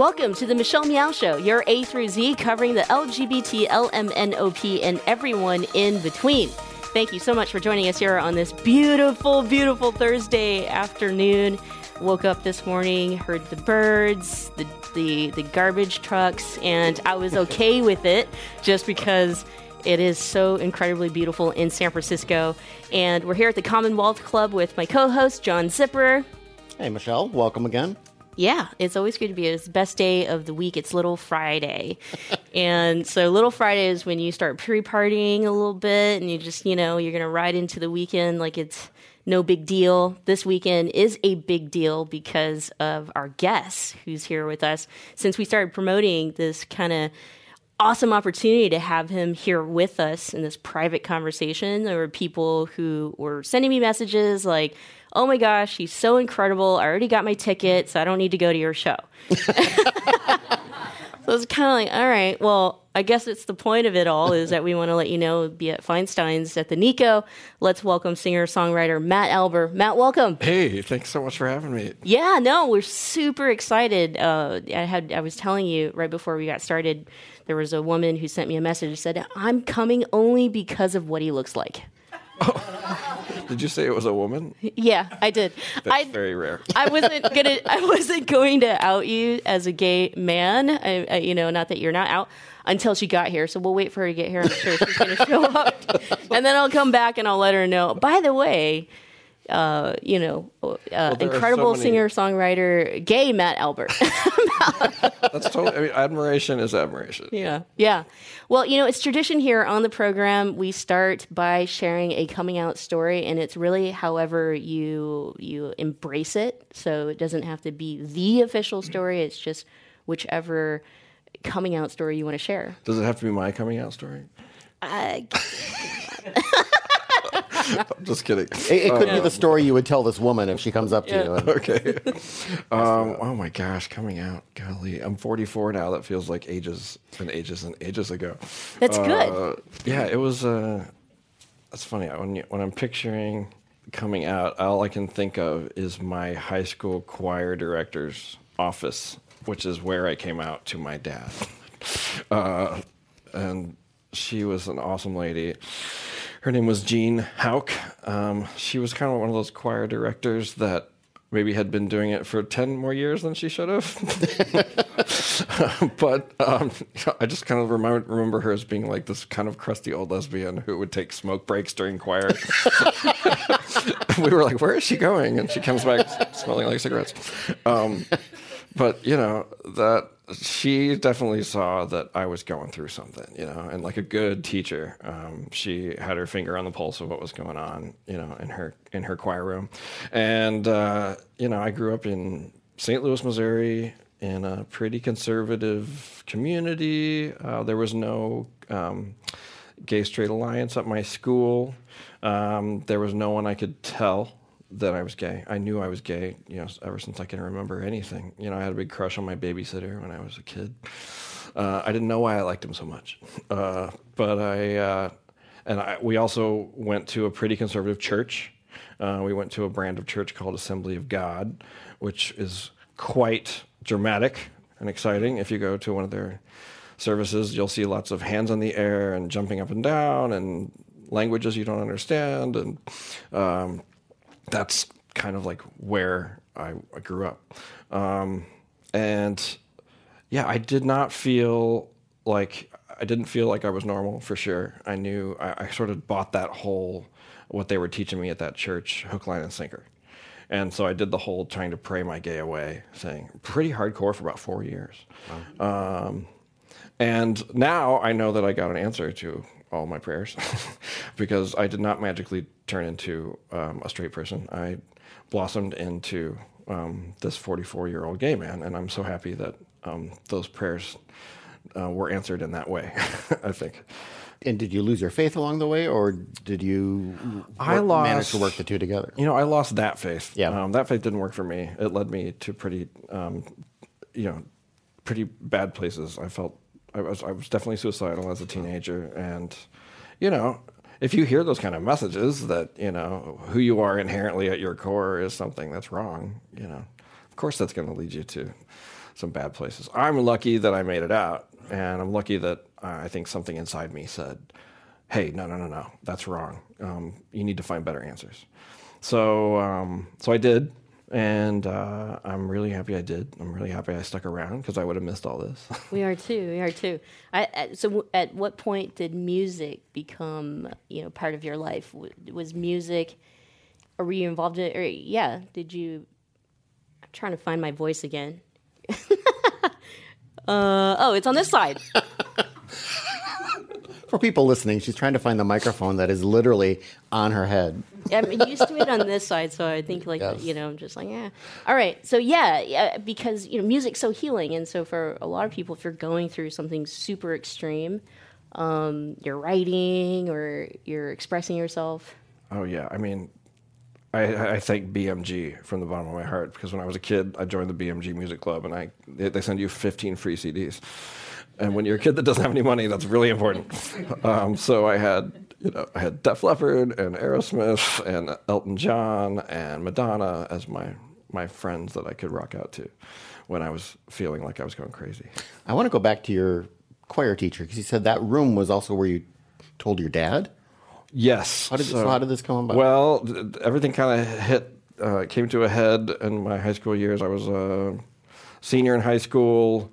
Welcome to the Michelle Meow Show, your A through Z covering the LGBT, LMNOP, and everyone in between. Thank you so much for joining us here on this beautiful, beautiful Thursday afternoon. Woke up this morning, heard the birds, the, the, the garbage trucks, and I was okay with it just because it is so incredibly beautiful in San Francisco. And we're here at the Commonwealth Club with my co host, John Zipperer. Hey, Michelle, welcome again. Yeah, it's always good to be. It's the best day of the week. It's Little Friday. and so Little Friday is when you start pre-partying a little bit and you just, you know, you're going to ride into the weekend like it's no big deal. This weekend is a big deal because of our guest who's here with us. Since we started promoting this kind of awesome opportunity to have him here with us in this private conversation, there were people who were sending me messages like, oh my gosh, he's so incredible. I already got my ticket, so I don't need to go to your show. so it's kind of like, all right, well, I guess it's the point of it all is that we want to let you know, be at Feinstein's at the Nikko. Let's welcome singer songwriter Matt Alber. Matt, welcome. Hey, thanks so much for having me. Yeah, no, we're super excited. Uh, I had I was telling you right before we got started, there was a woman who sent me a message and said, "I'm coming only because of what he looks like." Did you say it was a woman? Yeah, I did. That's I, very rare. I wasn't gonna. I wasn't going to out you as a gay man. I, I, you know, not that you're not out until she got here. So we'll wait for her to get here. I'm sure she's going to show up, and then I'll come back and I'll let her know. By the way, uh, you know, uh, well, incredible so singer songwriter, gay Matt Alber. That's totally. I mean, admiration is admiration. Yeah, yeah. Well, you know, it's tradition here on the program. We start by sharing a coming out story, and it's really however you you embrace it. So it doesn't have to be the official story. It's just whichever coming out story you want to share. Does it have to be my coming out story? Uh, I'm just kidding. It, it could be the story you would tell this woman if she comes up to you. and- Okay. Um, oh my gosh, coming out. Golly, I'm 44 now. That feels like ages and ages and ages ago. That's Uh, good. Yeah, it was. Uh, that's funny. When you, when I'm picturing coming out, all I can think of is my high school choir director's office, which is where I came out to my dad. Uh, and she was an awesome lady. Her name was Jean Hauk. Um, she was kind of one of those choir directors that maybe had been doing it for 10 more years than she should have. but um, I just kind of remember, remember her as being like this kind of crusty old lesbian who would take smoke breaks during choir. we were like, where is she going? And she comes back smelling like cigarettes. Um, but, you know, that she definitely saw that I was going through something, you know, and like a good teacher, um, she had her finger on the pulse of what was going on, you know, in her in her choir room, and uh, you know, I grew up in St. Louis, Missouri, in a pretty conservative community. Uh, there was no um, gay straight alliance at my school. Um, there was no one I could tell that I was gay. I knew I was gay, you know, ever since I can remember anything. You know, I had a big crush on my babysitter when I was a kid. Uh, I didn't know why I liked him so much, uh, but I uh, and I, we also went to a pretty conservative church. Uh, we went to a brand of church called Assembly of God, which is quite dramatic and exciting. If you go to one of their services, you'll see lots of hands on the air and jumping up and down and languages you don't understand and um, that's kind of like where I, I grew up. Um, and yeah, I did not feel like I didn't feel like I was normal for sure. I knew I, I sort of bought that whole what they were teaching me at that church, hook, line, and sinker. And so I did the whole trying to pray my gay away thing, pretty hardcore for about four years. Um, and now I know that I got an answer to all my prayers because I did not magically turn into um, a straight person. I blossomed into um, this 44 year old gay man, and I'm so happy that um, those prayers uh, were answered in that way, I think. And did you lose your faith along the way, or did you I work- manage to work the two together? You know, I lost that faith. Yeah. Um, that faith didn't work for me. It led me to pretty, um, you know, pretty bad places. I felt I was I was definitely suicidal as a teenager, and you know, if you hear those kind of messages that you know who you are inherently at your core is something that's wrong, you know, of course that's going to lead you to some bad places. I'm lucky that I made it out, and I'm lucky that uh, I think something inside me said, "Hey, no, no, no, no, that's wrong. Um, you need to find better answers." So, um, so I did, and uh, I'm really happy I did. I'm really happy I stuck around because I would have missed all this. We are too. We are too. I, I, so, at what point did music become, you know, part of your life? Was music, or were you involved in? Or yeah, did you? I'm trying to find my voice again. uh, oh, it's on this side. For people listening, she's trying to find the microphone that is literally on her head. I'm used to it on this side, so I think like Yes. you know, I'm just like yeah. All right, so yeah, yeah, because you know, music's so healing, and so for a lot of people, if you're going through something super extreme, um, you're writing or you're expressing yourself. Oh yeah, I mean, I, I thank BMG from the bottom of my heart because when I was a kid, I joined the BMG Music Club, and I they, they send you 15 free CDs. And when you're a kid that doesn't have any money, that's really important. Um, so I had, you know, I had Def Leppard and Aerosmith and Elton John and Madonna as my my friends that I could rock out to when I was feeling like I was going crazy. I want to go back to your choir teacher because you said that room was also where you told your dad. Yes. How did so, how did this come about? Well, everything kind of hit, uh, came to a head in my high school years. I was a senior in high school,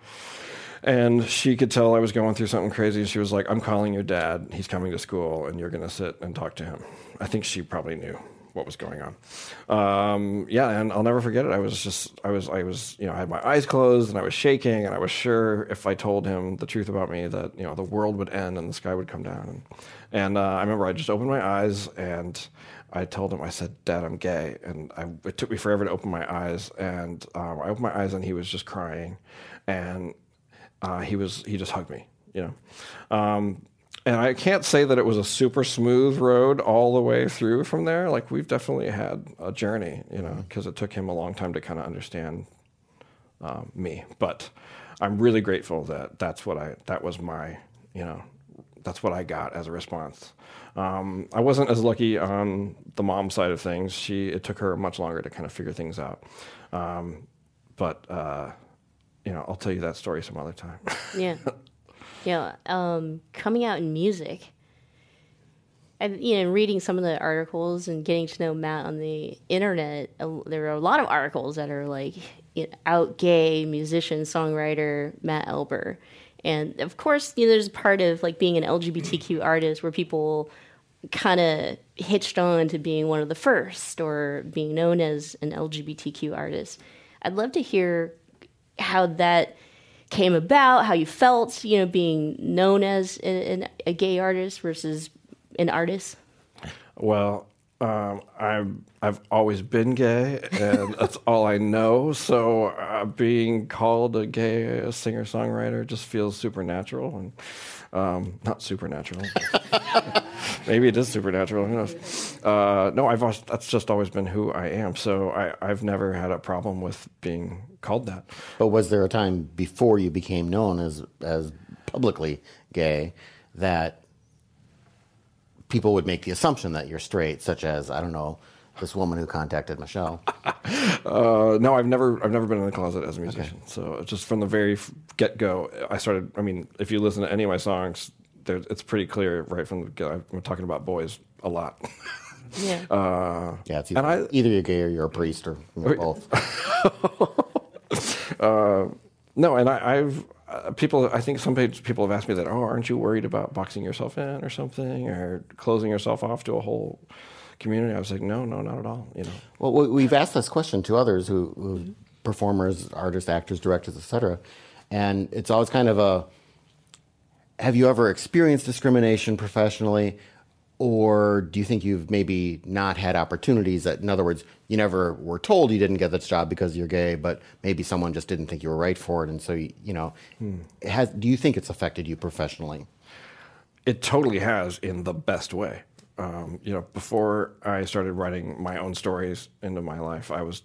and she could tell I was going through something crazy. She was like, "I'm calling your dad. He's coming to school, and you're going to sit and talk to him." I think she probably knew what was going on. Um, yeah, and I'll never forget it. I was just, I was, I was, you know, I had my eyes closed and I was shaking, and I was sure if I told him the truth about me that you know the world would end and the sky would come down. And, and uh, I remember I just opened my eyes and I told him, I said, "Dad, I'm gay," and I, it took me forever to open my eyes. And um, I opened my eyes and he was just crying, and uh, he was he just hugged me, you know. Um, and I can't say that it was a super smooth road all the way through from there. Like we've definitely had a journey, you know, because it took him a long time to kind of understand um, me. But I'm really grateful that that's what I that was my, you know, that's what I got as a response. Um, I wasn't as lucky on the mom side of things. She it took her much longer to kind of figure things out. Um, but uh, you know, I'll tell you that story some other time. Yeah, yeah. Um, coming out in music, and you know, reading some of the articles and getting to know Matt on the internet, there are a lot of articles that are like you know, out gay musician songwriter Matt Alber, and of course, you know, there's a part of like being an LGBTQ artist where people kind of hitched on to being one of the first or being known as an LGBTQ artist. I'd love to hear how that came about, how you felt, you know, being known as a, a gay artist versus an artist. Well, um, I'm I've always been gay, and that's all I know. So uh, being called a gay singer songwriter just feels supernatural, and um, not supernatural. Maybe it is supernatural. Who knows? Uh, no, I've that's just always been who I am. So I, I've never had a problem with being called that. But was there a time before you became known as as publicly gay that people would make the assumption that you're straight, such as I don't know this woman who contacted Michelle? Uh, no, I've never I've never been in the closet as a musician. So just from the very get go, I started. I mean, if you listen to any of my songs, there, it's pretty clear right from the get. I'm talking about boys a lot. Yeah. Uh, Yeah, it's And either, I- either you're gay or you're a priest or you know, both. no, and I, I've uh, people. I think some people have asked me that. Oh, aren't you worried about boxing yourself in or something, or closing yourself off to a whole community? I was like, no, no, not at all. You know. Well, we- we've asked this question to others who, who performers, artists, actors, directors, etc., and it's always kind of a: Have you ever experienced discrimination professionally, or do you think you've maybe not had opportunities? That, in other words, you never were told you didn't get this job because you're gay, but maybe someone just didn't think you were right for it, and so you, you know, has do you think it's affected you professionally? It totally has in the best way. Um, you know, before I started writing my own stories into my life, I was,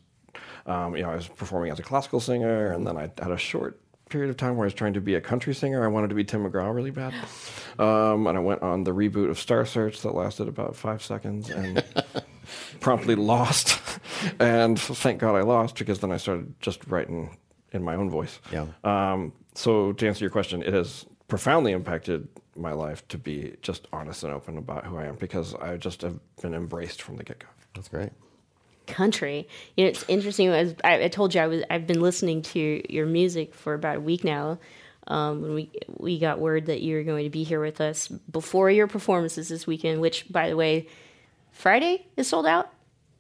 um, you know, I was performing as a classical singer, and then I had a short period of time where I was trying to be a country singer. I wanted to be Tim McGraw really bad, um, and I went on the reboot of Star Search that lasted about five seconds and promptly lost. and thank God I lost because then I started just writing in my own voice. Yeah. Um, so to answer your question, it has profoundly impacted my life to be just honest and open about who I am because I just have been embraced from the get go. That's great. Country. You know, it's interesting. As I, I told you, I was I've been listening to your music for about a week now. Um, when we we got word that you were going to be here with us before your performances this weekend, which, by the way, Friday is sold out.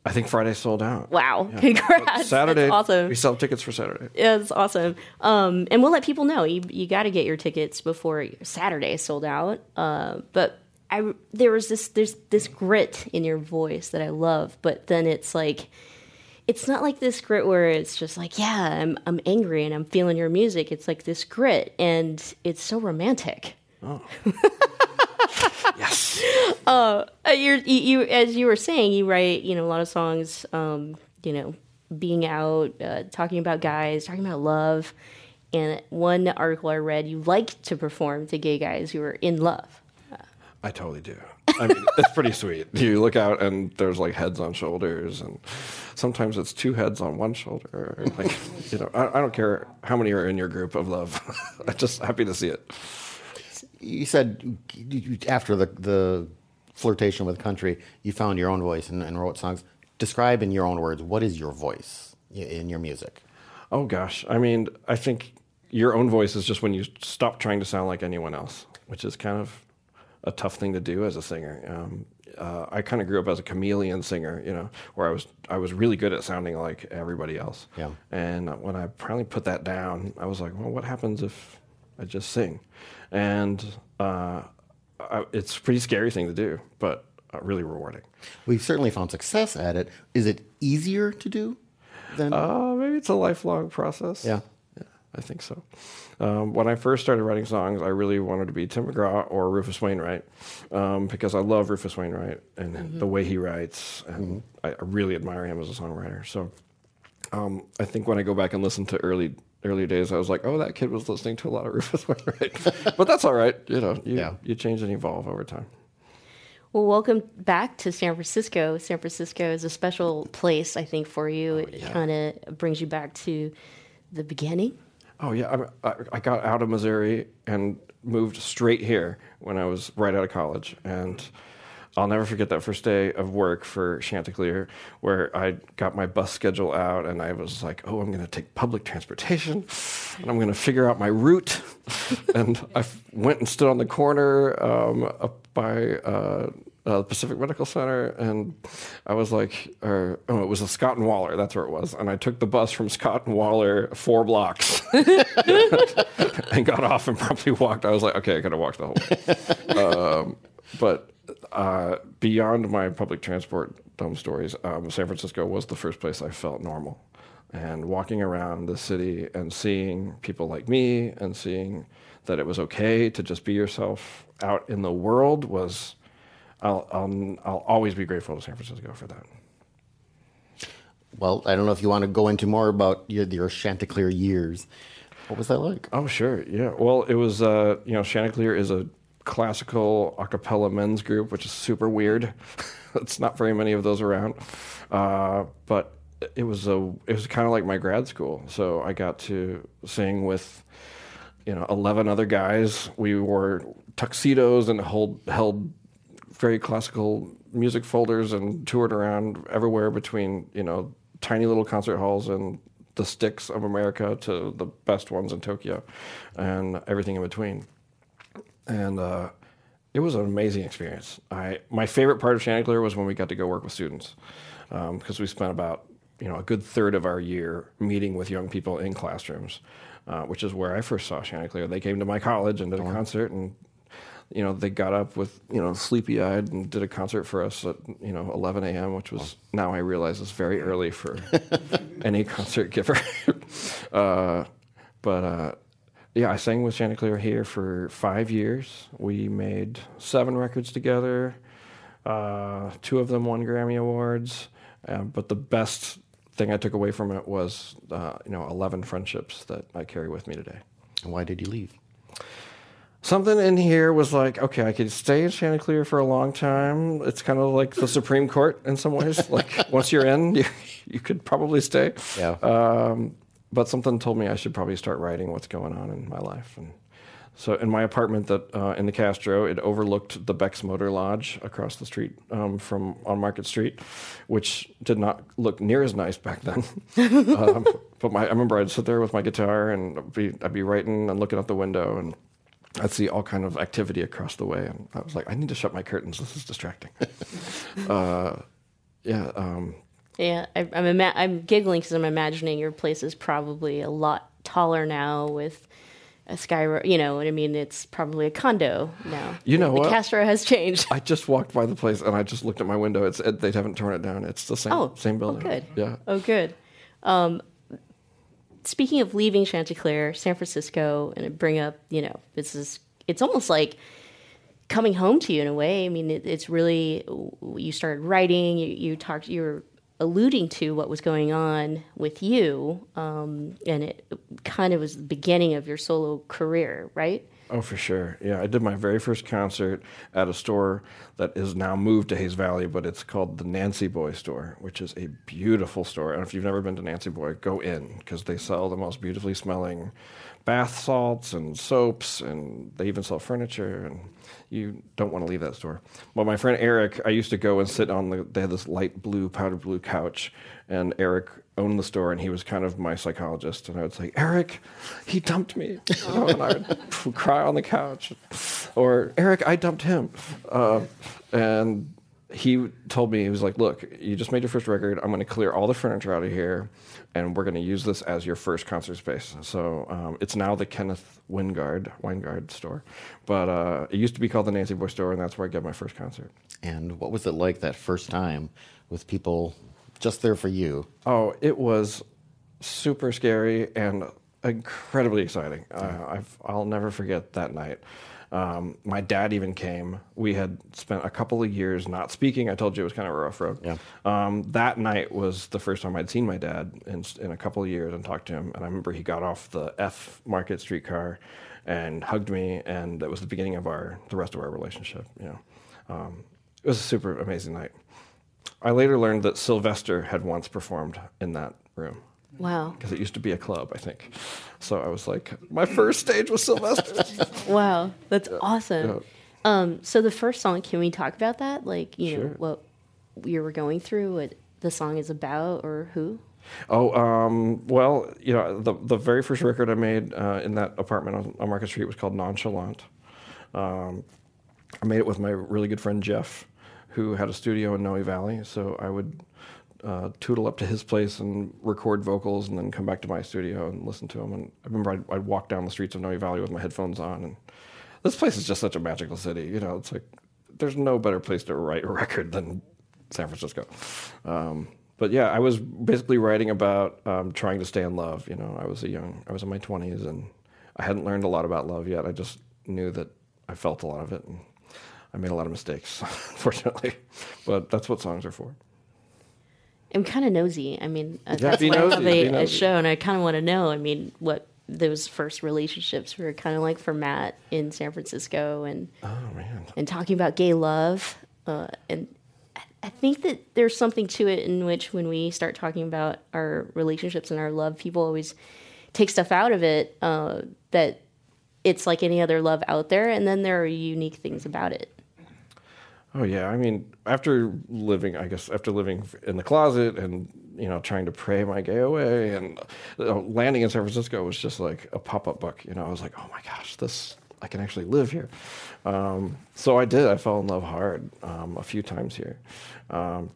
I think Friday sold out. Wow! Congrats! But Saturday, That's awesome. we sell tickets for Saturday. Yeah, it's awesome. Um, and we'll let people know you you got to get your tickets before Saturday is sold out. Uh, but I there was this there's this grit in your voice that I love, but then it's like it's not like this grit where it's just like yeah I'm I'm angry and I'm feeling your music. It's like this grit and it's so romantic. Yes. Uh, you're, you, you as you were saying, you write you know a lot of songs. Um, you know, being out, uh, talking about guys, talking about love. And one article I read, you like to perform to gay guys who are in love. I totally do. I mean, it's pretty sweet. You look out and there's like heads on shoulders, and sometimes it's two heads on one shoulder. Like, you know, I, I don't care how many are in your group of love. I'm just happy to see it. You said you- you- after the, the flirtation with country, you found your own voice and, and wrote songs. Describe in your own words what is your voice in your music? Oh gosh, I mean, I think your own voice is just when you stop trying to sound like anyone else, which is kind of a tough thing to do as a singer. Um, uh, I kind of grew up as a chameleon singer, you know, where I was I was really good at sounding like everybody else. Yeah. And when I finally put that down, I was like, well, what happens if I just sing? And uh, I, it's a pretty scary thing to do, but uh, really rewarding. We've certainly found success at it. Is it easier to do than? Uh, maybe it's a lifelong process. Yeah. yeah, I think so. Um, when I first started writing songs, I really wanted to be Tim McGraw or Rufus Wainwright um, because I love Rufus Wainwright and the way he writes, and I, I really admire him as a songwriter. So um, I think when I go back and listen to early early days, I was like, oh, that kid was listening to a lot of Rufus Wainwright, but that's all right. You know, you, Yeah. you change and evolve over time. Well, welcome back to San Francisco. San Francisco is a special place, I think, for you. it kind of brings you back to the beginning. Oh yeah, I, I, got out of Missouri and moved straight here when I was right out of college, and I'll never forget that first day of work for Chanticleer, where I got my bus schedule out, and I was like, "Oh, I'm going to take public transportation, and I'm going to figure out my route." and I f- went and stood on the corner um, up by. Uh, uh, Pacific Medical Center, and I was like, or, oh, it was a Scott and Waller. That's where it was. And I took the bus from Scott and Waller four blocks and got off and probably walked. I was like, okay, I gotta walk the whole way. um, but uh, beyond my public transport dumb stories, um, San Francisco was the first place I felt normal. And walking around the city and seeing people like me and seeing that it was okay to just be yourself out in the world was, I'll, I'll, I'll always be grateful to San Francisco for that. well, I don't know if you want to go into more about your, your Chanticleer years. What was that like? Oh, sure. Yeah. Well, it was, uh, you know, Chanticleer is a classical a cappella men's group, which is super weird. it's not very many of those around. Uh, but it was a, it was kind of like my grad school. So I got to sing with, you know, 11 other guys. We wore tuxedos and hold, held very classical music folders and toured around everywhere between you know tiny little concert halls and the sticks of America to the best ones in Tokyo, and everything in between. And uh, it was an amazing experience. I my favorite part of Chanticleer was when we got to go work with students because we spent about you know a good third of our year meeting with young people in classrooms, uh, which is where I first saw Chanticleer. They came to my college and did a concert and you know, they got up with, you know, sleepy eyed and did a concert for us at, you know, 11 a.m., which was now I realize is very early for any concert giver. uh, but uh, yeah, I sang with Chanticleer here for five years. We made seven records together. Uh, two of them won Grammy Awards. Uh, but the best thing I took away from it was, uh, you know, 11 friendships that I carry with me today And why did you leave? Something in here was like, okay, I could stay in Chanticleer for a long time. It's kind of like the Supreme Court in some ways. like once you're in, you, you could probably stay. Yeah. Um, but something told me I should probably start writing what's going on in my life. And so, in my apartment that uh, in the Castro, it overlooked the Beck's Motor Lodge across the street um, from on Market Street, which did not look near as nice back then. um, but my, I remember I'd sit there with my guitar and I'd be, I'd be writing and looking out the window and. I'd see all kind of activity across the way, and I was like, "I need to shut my curtains. This is distracting." uh, yeah, um, Yeah, I, I'm ima- I'm giggling because I'm imagining your place is probably a lot taller now with a sky. ro- You know what I mean? It's probably a condo now. You know the what? Castro has changed. I just walked by the place and I just looked at my window. It's it, they haven't torn it down. It's the same Oh, same oh, building. good. Yeah. Oh, good. Um, speaking of leaving Chanticleer, San Francisco, and bring up, you know, this is it's almost like coming home to you in a way. I mean, it, it's really you started writing. You, you talked. You were alluding to what was going on with you, um, and it kind of was the beginning of your solo career, right? Oh, for sure. Yeah, I did my very first concert at a store that is now moved to Hayes Valley, but it's called the Nancy Boy Store, which is a beautiful store. And if you've never been to Nancy Boy, go in because they sell the most beautifully smelling bath salts and soaps, and they even sell furniture. And you don't want to leave that store. Well, my friend Eric, I used to go and sit on the. They had this light blue, powder blue couch, and Eric owned the store, and he was kind of my psychologist. And I would say, Eric, he dumped me, you know, and I would cry on the couch, or Eric, I dumped him, uh, and he told me he was like, "Look, you just made your first record. I'm going to clear all the furniture out of here, and we're going to use this as your first concert space." So um, it's now the Kenneth Wingard Weingard store, but uh, it used to be called the Nancy Boy store, and that's where I got my first concert. And what was it like that first time with people just there for you? Oh, it was super scary and incredibly exciting. Uh, I've, I'll never forget that night. Um, my dad even came. We had spent a couple of years not speaking. I told you it was kind of a rough road. Yeah. Um, that night was the first time I'd seen my dad in, in a couple of years and talked to him. And I remember he got off the F Market streetcar and hugged me, and that was the beginning of our the rest of our relationship. You know, um, it was a super amazing night. I later learned that Sylvester had once performed in that room Wow, because it used to be a club, I think. So I was like, my first stage was Sylvester. wow, that's awesome. yeah. Um, so the first song, can we talk about that? Like, you know, what you were going through, what the song is about, or who? oh, um, well, you know, the the very first record I made uh, in that apartment on, on Market Street was called Nonchalant. Um, I made it with my really good friend Jeff, who had a studio in Noe Valley. So I would uh, tootle up to his place and record vocals, and then come back to my studio and listen to them. And I remember I'd, I'd walk down the streets of Noe Valley with my headphones on, and this place is just such a magical city. You know, it's like there's no better place to write a record than San Francisco. Um, but yeah, I was basically writing about um, trying to stay in love. You know, I was a young, I was in my 20s, and I hadn't learned a lot about love yet. I just knew that I felt a lot of it, and I made a lot of mistakes, unfortunately. But that's what songs are for. I'm kind of nosy. I mean, uh, Yeah, that's be why I nosy, be a, show, and I kind of want to know. I mean, what those first relationships were kind of like for Matt in San Francisco, and Oh man, and talking about gay love. Uh, and I- I think that there's something to it in which when we start talking about our relationships and our love, people always take stuff out of it uh, that it's like any other love out there, and then there are unique things about it. Oh yeah, I mean, after living, I guess after living in the closet and you know trying to pray my gay away, and landing in San Francisco was just like a pop-up book. You know, I was like, oh my gosh, this I can actually live here. Um, so I did. I fell in love hard um, a few times here. Um,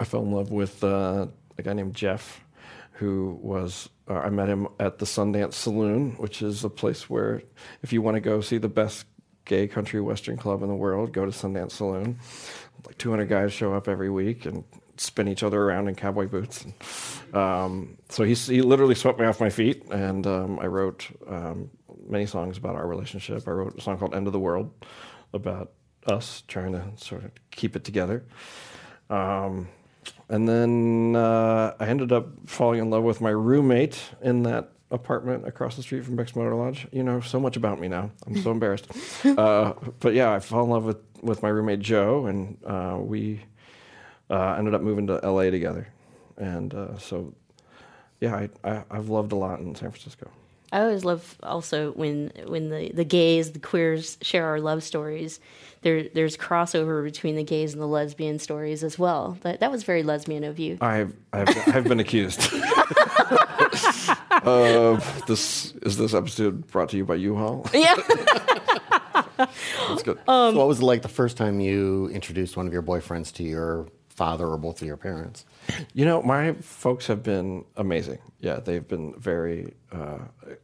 I fell in love with uh, a guy named Jeff, who was. Uh, I met him at the Sundance Saloon, which is a place where, if you want to go see the best gay country western club in the world, go to Sundance Saloon. Like 200 guys show up every week and spin each other around in cowboy boots. Um, so he, he literally swept me off my feet, and um, I wrote um, many songs about our relationship. I wrote a song called "End of the World" about us trying to sort of keep it together. Um, and then uh, I ended up falling in love with my roommate in that apartment across the street from Beck's Motor Lodge. You know so much about me now. I'm so embarrassed. Uh, but yeah, I fell in love with, with my roommate Joe, and uh, we uh, ended up moving to LA together. And uh, so, yeah, I, I I've loved a lot in San Francisco. I always love also when when the, the gays, the queers share our love stories. There there's crossover between the gays and the lesbian stories as well. That that was very lesbian of you. I've I've, I've been accused. uh, this is this episode brought to you by U-Haul. Yeah. That's good. so what was it like the first time you introduced one of your boyfriends to your father or both of your parents? You know, my folks have been amazing. Yeah, they've been very, uh,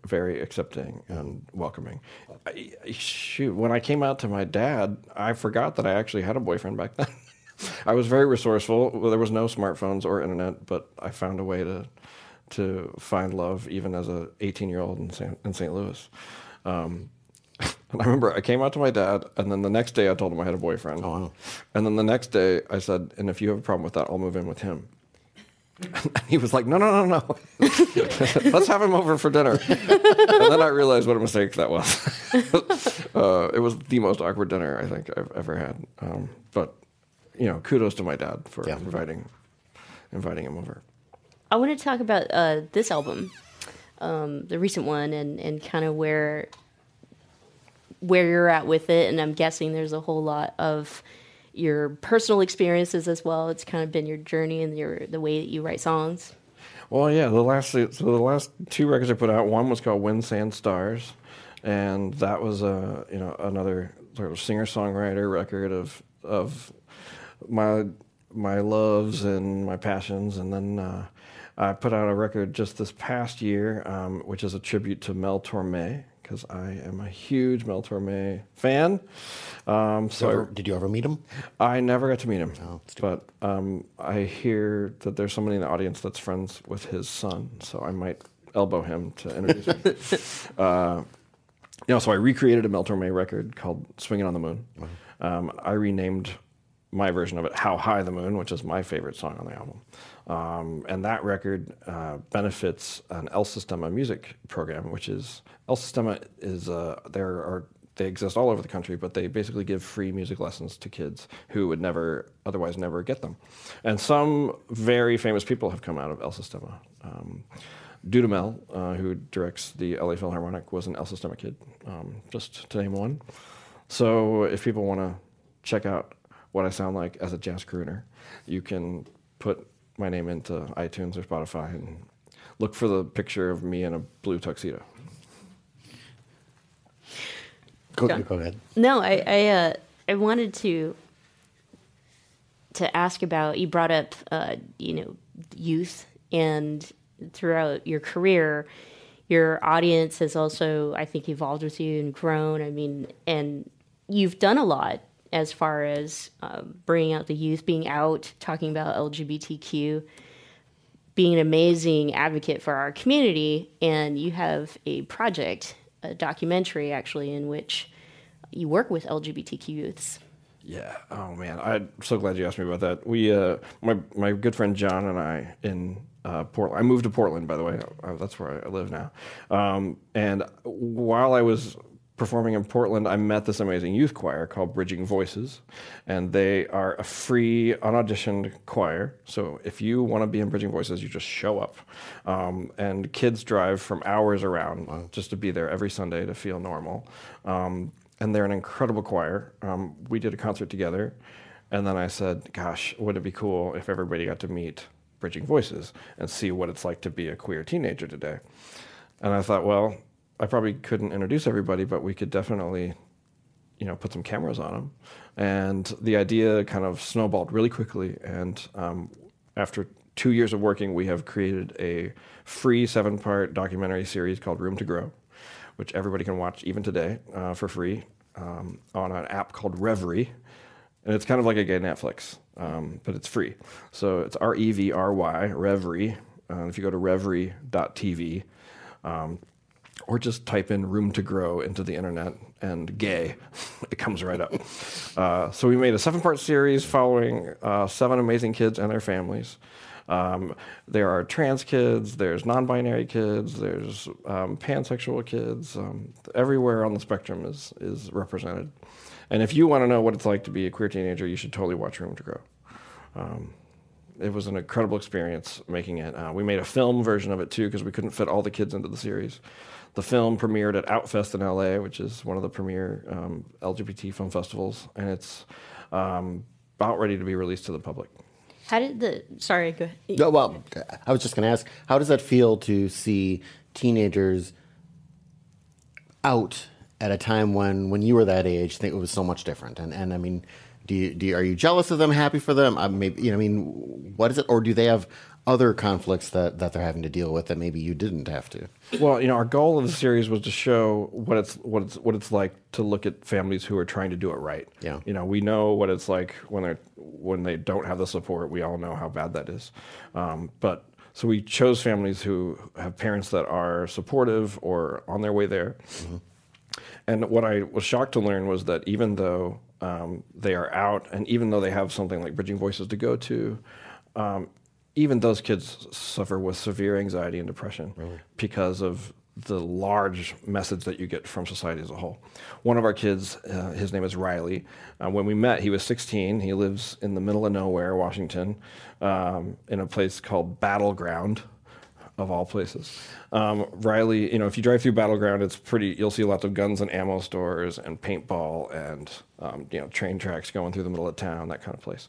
very accepting and welcoming. I, shoot, when I came out to my dad, I forgot that I actually had a boyfriend back then. I was very resourceful. There was no smartphones or internet, but I found a way to to find love even as a 18 year old in, San, in St. Louis. Um, and I remember I came out to my dad, and then the next day I told him I had a boyfriend. Oh, wow. And then the next day I said, and if you have a problem with that, I'll move in with him. And he was like, no, no, no, no. Let's have him over for dinner. and then I realized what a mistake that was. uh, it was the most awkward dinner I think I've ever had. Um, but, you know, kudos to my dad for Yeah. inviting, inviting him over. I want to talk about uh, this album, um, the recent one, and, and kind of where where you're at with it. And I'm guessing there's a whole lot of your personal experiences as well. It's kind of been your journey and your the way that you write songs. Well, yeah, the last so the last two records I put out, one was called Wind, Sand, Stars, and that was a you know another sort of singer songwriter record of of my my loves and my passions, and then uh, I put out a record just this past year, um, which is a tribute to Mel Torme because I am a huge Mel Torme fan. Um, so Ever- did you ever meet him? I never got to meet him, Oh, but um, I hear that there's somebody in the audience that's friends with his son, so I might elbow him to introduce him. uh, you know, so I recreated a Mel Torme record called "Swinging on the Moon." Um, I renamed my version of it "How High the Moon," which is my favorite song on the album. Um, and that record uh, benefits an El Sistema music program, which is El Sistema is uh, there are they exist all over the country, but they basically give free music lessons to kids who would never otherwise never get them. And some very famous people have come out of El Sistema. Um, Dudamel, uh, who directs the LA Philharmonic, was an El Sistema kid, um, just to name one. So if people want to check out what I sound like as a jazz crooner, you can put my name into iTunes or Spotify and look for the picture of me in a blue tuxedo. Go, John. go ahead. No, I I, uh, I wanted to to ask about. You brought up uh, you know youth, and throughout your career, your audience has also I think evolved with you and grown. I mean, and you've done a lot as far as um, bringing out the youth, being out, talking about LGBTQ being an amazing advocate for our community, and you have a project, a documentary actually, in which you work with LGBTQ youths. Yeah. Oh man, I'm so glad you asked me about that. We, uh, my my good friend John and I in uh, Portland. I moved to Portland, by the way. Uh, that's where I live now. Um, and while I was performing in Portland, I met this amazing youth choir called Bridging Voices, and they are a free, unauditioned choir. So if you want to be in Bridging Voices, you just show up. Um, and kids drive from hours around just to be there every Sunday to feel normal. Um, and they're an incredible choir. Um, we did a concert together, and then I said, "Gosh, wouldn't it be cool if everybody got to meet Bridging Voices and see what it's like to be a queer teenager today?" And I thought, well, I probably couldn't introduce everybody, but we could definitely, you know, put some cameras on them. And the idea kind of snowballed really quickly. And um, after two years of working, we have created a free seven-part documentary series called Room to Grow, which everybody can watch even today uh, for free um, on an app called Reverie. And it's kind of like a gay Netflix, um, but it's free. So it's R E V R Y, Reverie. Uh, if you go to revry.tv, um, or just type in room to grow into the internet and gay, it comes right up. Uh, so we made a seven part series following uh, seven amazing kids and their families. Um, there are trans kids, there's non binary kids, there's um, pansexual kids. Um, everywhere on the spectrum is, is represented. And if you want to know what it's like to be a queer teenager, you should totally watch Room to Grow. Um, it was an incredible experience making it. Uh, we made a film version of it too because we couldn't fit all the kids into the series. The film premiered at Outfest in LA, which is one of the premier um, LGBT film festivals, and it's um, about ready to be released to the public. How did the sorry go ahead. No, well, I was just going to ask, how does that feel to see teenagers out at a time when, when you were that age? I think it was so much different. And, and I mean, do you, do you, are you jealous of them? Happy for them? I maybe you know, I mean, what is it? Or do they have other conflicts that, that they're having to deal with that maybe you didn't have to? Well, you know, our goal of the series was to show what it's what it's what it's like to look at families who are trying to do it right. Yeah. You know, we know what it's like when they when they don't have the support. We all know how bad that is. Um, but so we chose families who have parents that are supportive or on their way there. And what I was shocked to learn was that even though um, they are out, and even though they have something like Bridging Voices to go to, um, even those kids suffer with severe anxiety and depression because of the large message that you get from society as a whole. One of our kids, uh, his name is Riley. Uh, when we met, he was 16. He lives in the middle of nowhere, Washington, um, in a place called Battleground of all places. Um, Riley, you know, if you drive through Battleground, it's pretty. You'll see lots of guns and ammo stores and paintball and um, you know train tracks going through the middle of town, that kind of place.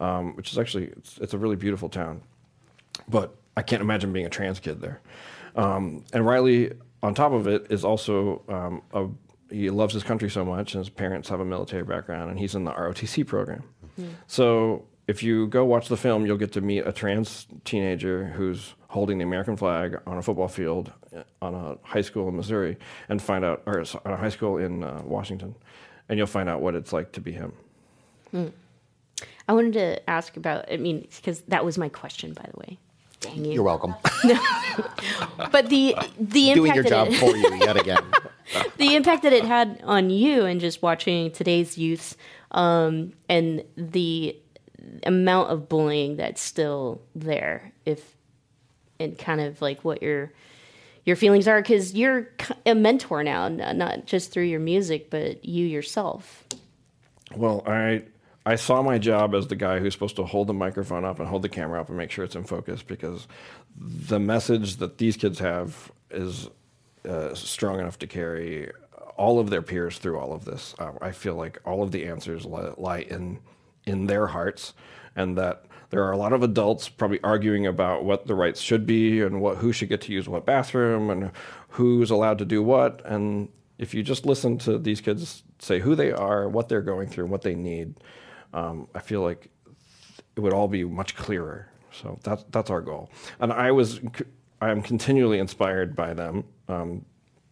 Um, which is actually it's, it's a really beautiful town, but I can't imagine being a trans kid there. Um, and Riley, on top of it, is also um, a, he loves his country so much, and his parents have a military background, and he's in the ROTC program. So if you go watch the film, you'll get to meet a trans teenager who's holding the American flag on a football field uh, on a high school in Missouri, and find out, or on a high school in uh, Washington, and you'll find out what it's like to be him. I wanted to ask about. I mean, because that was my question, by the way. Dang you! You're welcome. But the the impact Doing your that job it, for you yet again. the impact that it had on you and just watching today's youth um, and the amount of bullying that's still there if and kind of like what your your feelings are because you're a mentor now not just through your music but you yourself Well, I I saw my job as the guy who's supposed to hold the microphone up and hold the camera up and make sure it's in focus because the message that these kids have is uh, strong enough to carry all of their peers through all of this. Uh, I feel like all of the answers li- lie in in their hearts, and that there are a lot of adults probably arguing about what the rights should be and what who should get to use what bathroom and who's allowed to do what. And if you just listen to these kids say who they are, what they're going through, what they need, um, I feel like it would all be much clearer. So that's that's our goal. And I was I am continually inspired by them. Um,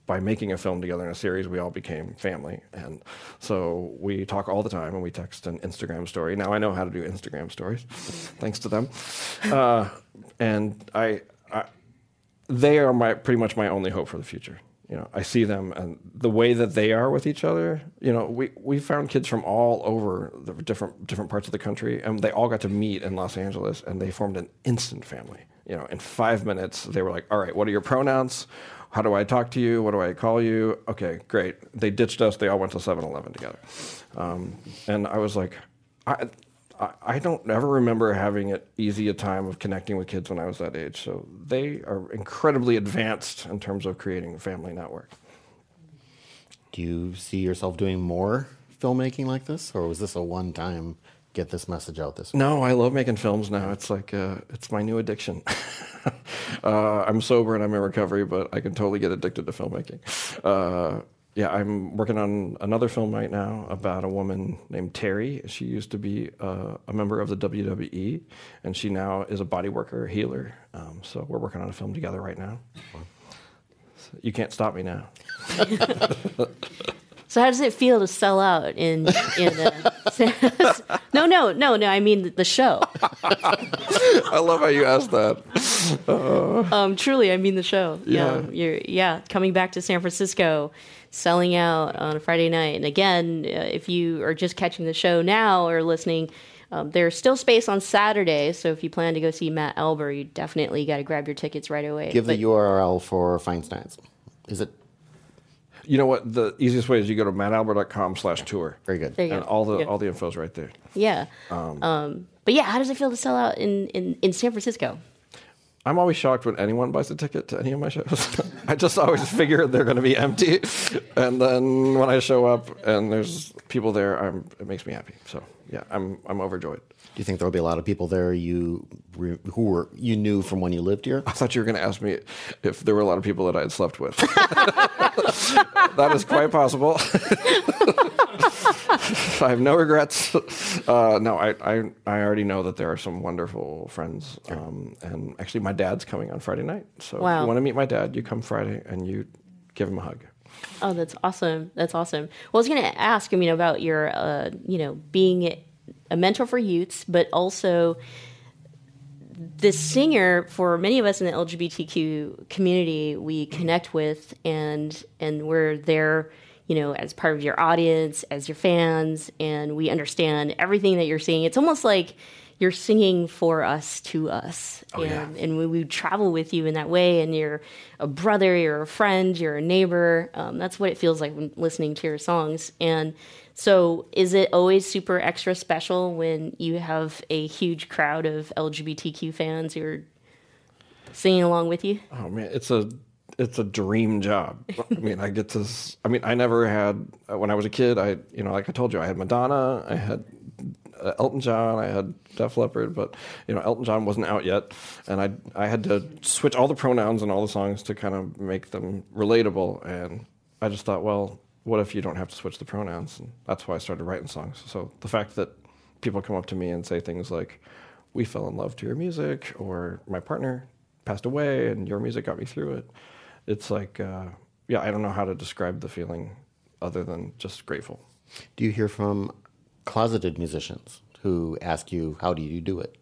by making a film together in a series, we all became family, and so we talk all the time, and we text an Instagram story. Now I know how to do Instagram stories, thanks to them. Uh, and I, I, they are my pretty much my only hope for the future. You know, I see them and the way that they are with each other. You know, we we found kids from all over the different different parts of the country, and they all got to meet in Los Angeles, and they formed an instant family. You know, in five minutes, they were like, "All right, what are your pronouns? How do I talk to you? What do I call you? Okay, great." They ditched us. They all went to 7-Eleven together, um, and I was like, I, I, don't ever remember having it easy a time of connecting with kids when I was that age. So they are incredibly advanced in terms of creating a family network. Do you see yourself doing more filmmaking like this, or was this a one-time get this message out this? No, I love making films now. It's like uh, it's my new addiction. uh, I'm sober and I'm in recovery, but I can totally get addicted to filmmaking. Uh, yeah, I'm working on another film right now about a woman named Terry. She used to be uh, a member of the WWE, and she now is a body worker, healer. Um, so we're working on a film together right now. So you can't stop me now. so how does it feel to sell out in in a, no no no no i mean the show. I love how you asked that. um truly i mean the show. Yeah. yeah. You're yeah coming back to san francisco selling out on a friday night. And again uh, if you are just catching the show now or listening um, there's still space on saturday. So if you plan to go see matt alber you definitely got to grab your tickets right away. Give But- the URL for Feinstein's. Is it You know what? The easiest way is you go to mattalber.com slash tour. very good? There you And go. all the Yeah. all the info's right there. Yeah. Um, but yeah, how does it feel to sell out in, in, in San Francisco? I'm always shocked when anyone buys a ticket to any of my shows. I just always figure they're going to be empty, and then when I show up and there's people there, I'm, it makes me happy. So yeah, I'm I'm overjoyed. Do you think there'll be a lot of people there you re- who were you knew from when you lived here? I thought you were going to ask me if there were a lot of people that I had slept with. that is quite possible. I have no regrets. Uh, no, I, I, I already know that there are some wonderful friends. Um, and actually, my dad's coming on Friday night. So if you want to meet my dad, you come Friday and you give him a hug. Oh, that's awesome. That's awesome. Well, I was going to ask, I mean, about your, uh, you know, being a mentor for youths, but also the singer for many of us in the LGBTQ community we connect with and and we're there you know as part of your audience as your fans and we understand everything that you're saying it's almost like you're singing for us to us. Oh, yeah. and, and when we travel with you in that way and you're a brother you're a friend you're a neighbor. Um, that's what it feels like when listening to your songs. And so is it always super extra special when you have a huge crowd of lgbtq fans who are singing along with you Oh man, it's a it's a dream job. I mean, I get to. I mean, I never had when I was a kid. I you know, like I told you, I had Madonna, I had uh, Elton John, I had Def Leppard, but you know, Elton John wasn't out yet, and I I had to switch all the pronouns and all the songs to kind of make them relatable. And I just thought, well, what if you don't have to switch the pronouns? And that's why I started writing songs. So the fact that people come up to me and say things like, "We fell in love to your music," or "My partner passed away and your music got me through it." It's like, uh, yeah, I don't know how to describe the feeling other than just grateful. Do you hear from closeted musicians who ask you how do you do it?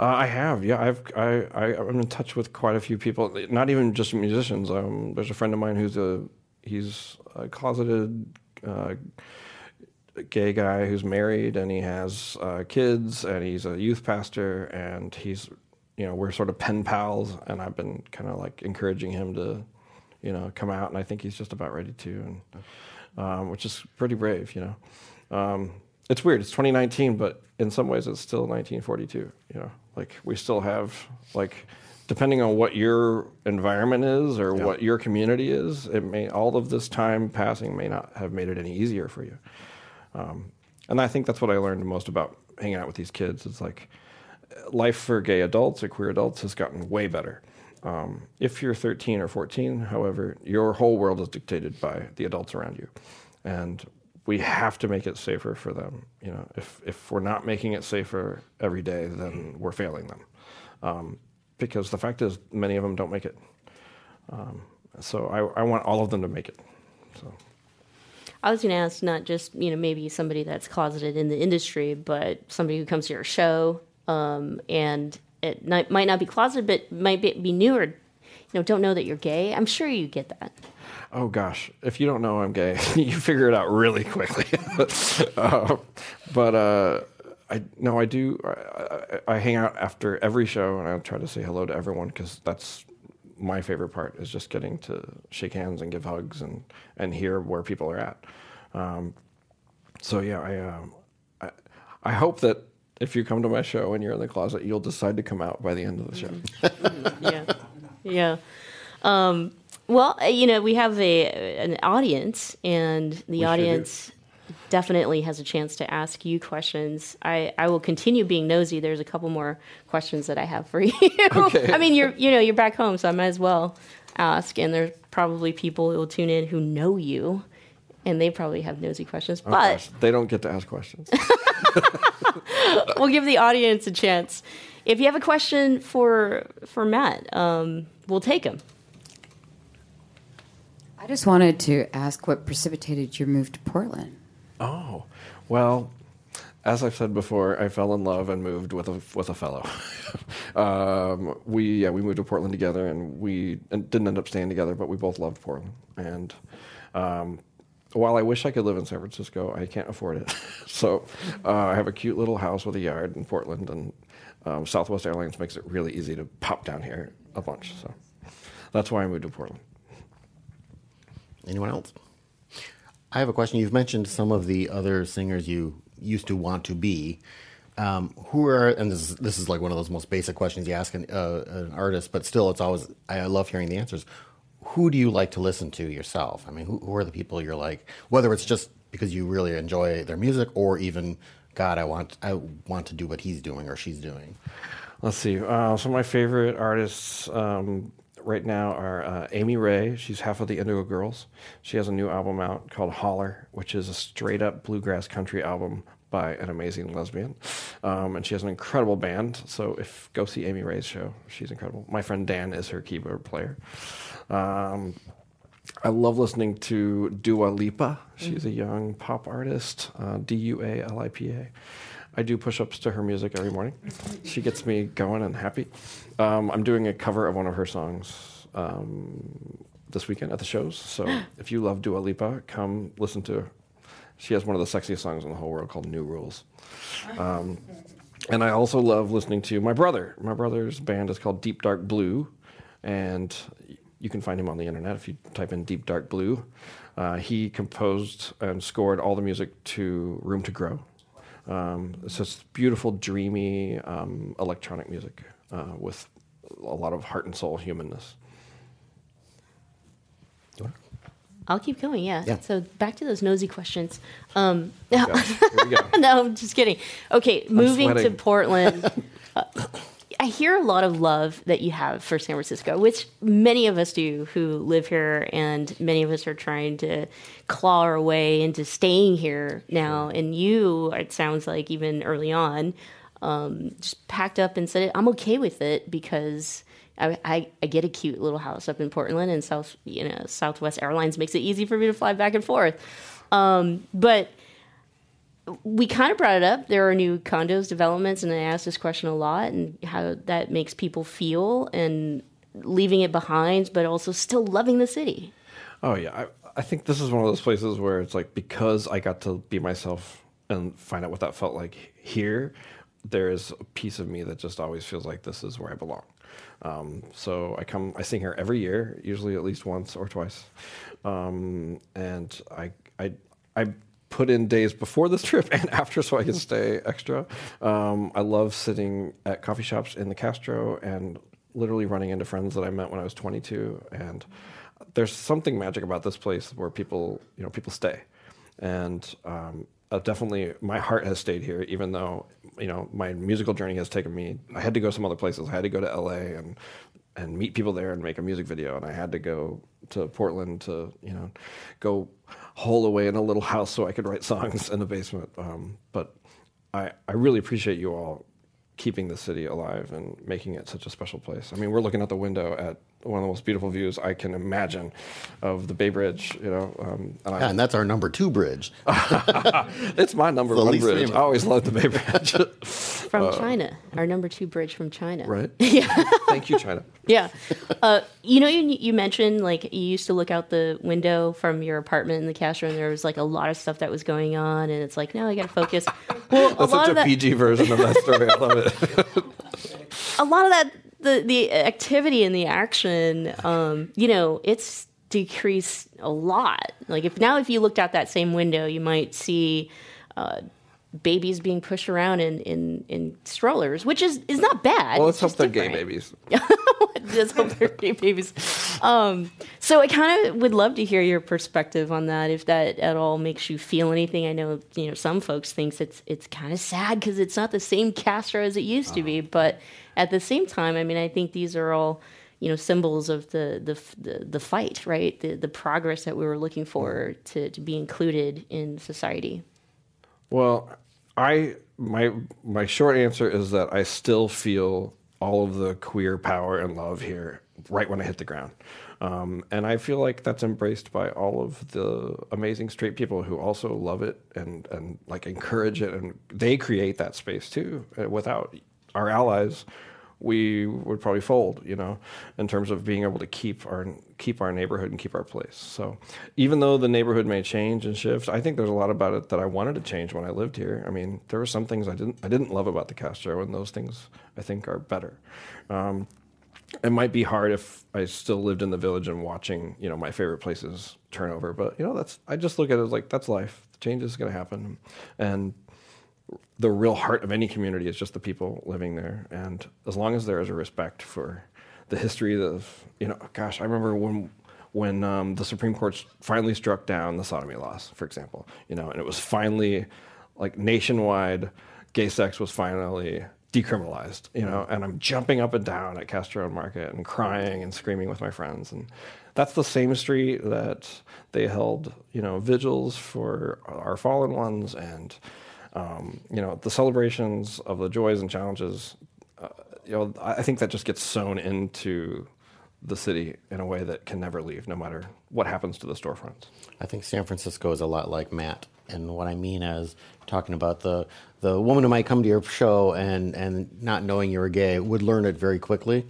Uh, I have, yeah. I've I, I I'm in touch with quite a few people, not even just musicians. Um, there's a friend of mine who's a he's a closeted uh, gay guy who's married and he has uh, kids and he's a youth pastor and he's you know we're sort of pen pals and I've been kind of like encouraging him to you know come out and I think he's just about ready to and um, which is pretty brave, you know. Um, it's weird. It's 2019, but in some ways, it's still 1942. You know, like we still have like, depending on what your environment is or Yeah. what your community is, it may all of this time passing may not have made it any easier for you. Um, and I think that's what I learned most about hanging out with these kids. It's like life for gay adults or queer adults has gotten way better. Um, if you're 13 or 14, however, your whole world is dictated by the adults around you, and we have to make it safer for them. You know, if if we're not making it safer every day, then we're failing them, um, because the fact is, many of them don't make it. Um, so I, I want all of them to make it. So. I was going to ask not just you know maybe somebody that's closeted in the industry, but somebody who comes to your show um, and it not, might not be closeted, but might be, be new or you know don't know that you're gay. I'm sure you get that. Oh gosh, if you don't know I'm gay, you figure it out really quickly. uh, but uh, I no, I do. I, I, I hang out after every show and I try to say hello to everyone because that's my favorite part is just getting to shake hands and give hugs and and hear where people are at. Um, so yeah, I, um, I I hope that if you come to my show and you're in the closet, you'll decide to come out by the end of the show. yeah, yeah. Um, well, uh, you know, we have a an audience, and the do. audience definitely has a chance to ask you questions. I, I will continue being nosy. There's a couple more questions that I have for you. Okay. I mean, you're you know you're back home, so I might as well ask. And there's probably people who will tune in who know you, and they probably have nosy questions. Oh, but gosh, they don't get to ask questions. we'll give the audience a chance. If you have a question for for Matt, um, we'll take them. I just wanted to ask what precipitated your move to Portland. Oh, well, as I've said before, I fell in love and moved with a with a fellow. um, we yeah we moved to Portland together, and we didn't end up staying together, but we both loved Portland. And um, while I wish I could live in San Francisco, I can't afford it. so uh, I have a cute little house with a yard in Portland, and um, Southwest Airlines makes it really easy to pop down here a bunch. So that's why I moved to Portland. Anyone else? I have a question. You've mentioned some of the other singers you used to want to be, Um, who are and this is this is like one of those most basic questions you ask an, uh, an artist, but still, it's always I love hearing the answers. Who do you like to listen to yourself? I mean, who, who are the people you're like? Whether it's just because you really enjoy their music, or even God, I want I want to do what he's doing or she's doing. Let's see. Uh, some of my favorite artists um, right now are uh, Amy Ray. She's half of the Indigo Girls. She has a new album out called Holler, which is a straight up bluegrass country album by an amazing lesbian. Um, and she has an incredible band. So if go see Amy Ray's show, she's incredible. My friend Dan is her keyboard player. Um, I love listening to Dua Lipa. She's a young pop artist, uh, D U A L I P A. I do push ups to her music every morning. She gets me going and happy. Um, I'm doing a cover of one of her songs um, this weekend at the shows. So if you love Dua Lipa, come listen to her. She has one of the sexiest songs in the whole world called New Rules. Um, and I also love listening to my brother. My brother's band is called Deep Dark Blue, and you can find him on the internet if you type in Deep Dark Blue. Uh, he composed and scored all the music to Room to Grow. Um, it's just beautiful, dreamy um, electronic music uh, with a lot of heart and soul humanness. I'll keep going. Yeah. Yeah. So back to those nosy questions. Um, Gosh, here we go. no, I'm just kidding. Okay, moving to sweating. Portland. I hear a lot of love that you have for San Francisco, which many of us do who live here, and many of us are trying to claw our way into staying here now. And you, it sounds like even early on, um, just packed up and said, "I'm okay with it because." I, I, I get a cute little house up in Portland, and South, you know, Southwest Airlines makes it easy for me to fly back and forth. Um, but we kind of brought it up. There are new condos developments, and I ask this question a lot, and how that makes people feel, and leaving it behind, but also still loving the city. Oh yeah, I, I think this is one of those places where it's like because I got to be myself and find out what that felt like here. There is a piece of me that just always feels like this is where I belong. Um, so I come, I sing here every year, usually at least once or twice, um, and I, I, I put in days before this trip and after so I can stay extra. Um, I love sitting at coffee shops in the Castro and literally running into friends that I met when I was 22 and there's something magic about this place where people, you know, people stay, and um, uh, definitely my heart has stayed here, even though you know my musical journey has taken me. I had to go some other places. I had to go to L.A. and and meet people there and make a music video, and I had to go to Portland to you know go hole away in a little house so I could write songs in the basement. Um, but I I really appreciate you all keeping the city alive and making it such a special place. I mean, we're looking out the window at one of the most beautiful views I can imagine of the Bay Bridge. You know, um, and I, Yeah, and that's our number two bridge. it's my number the one bridge. famous. I always loved the Bay Bridge. From China, our number two bridge from China. right? yeah. Thank you, China. Yeah. Uh, you know, you, you mentioned like you used to look out the window from your apartment in the Castro, and there was like a lot of stuff that was going on, and it's like, no, I got to focus. Well, a That's lot such of a that, PG version of that story. I love it. a lot of that, the the activity and the action, um, you know, it's decreased a lot. Like if now, if you looked out that same window, you might see. Uh, babies being pushed around in, in, in strollers, which is, is not bad. Well, let's hope they're gay different. babies. Just hope they're gay babies. Um, so I kind of would love to hear your perspective on that. If that at all makes you feel anything, I know you know some folks thinks it's it's kind of sad because it's not the same Castro as it used to be. But at the same time, I mean, I think these are all you know symbols of the the the, the fight, right? The the progress that we were looking for to to be included in society. Well, I my my short answer is that I still feel all of the queer power and love here right when I hit the ground. Um, and I feel like that's embraced by all of the amazing straight people who also love it and, and like encourage it. And they create that space too. Uh, Without our allies, we would probably fold, you know, in terms of being able to keep our keep our neighborhood and keep our place. So, even though the neighborhood may change and shift, I think there's a lot about it that I wanted to change when I lived here. I mean, there were some things I didn't I didn't love about the Castro, and those things I think are better. Um, it might be hard if I still lived in the village and watching, you know, my favorite places turn over. But you know, that's I just look at it as like that's life. Change is going to happen, and the real heart of any community is just the people living there. And as long as there is a respect for the history of, you know, gosh, I remember when when um, the Supreme Court finally struck down the sodomy laws, for example, you know, and it was finally like nationwide, gay sex was finally decriminalized, you know, and I'm jumping up and down at Castro Market and crying and screaming with my friends. And that's the same street that they held, you know, vigils for our fallen ones and, um, you know, the celebrations of the joys and challenges. Uh, you know, I think that just gets sewn into the city in a way that can never leave, no matter what happens to the storefronts. I think San Francisco is a lot like Matt, and what I mean is talking about the the woman who might come to your show and and not knowing you were gay would learn it very quickly.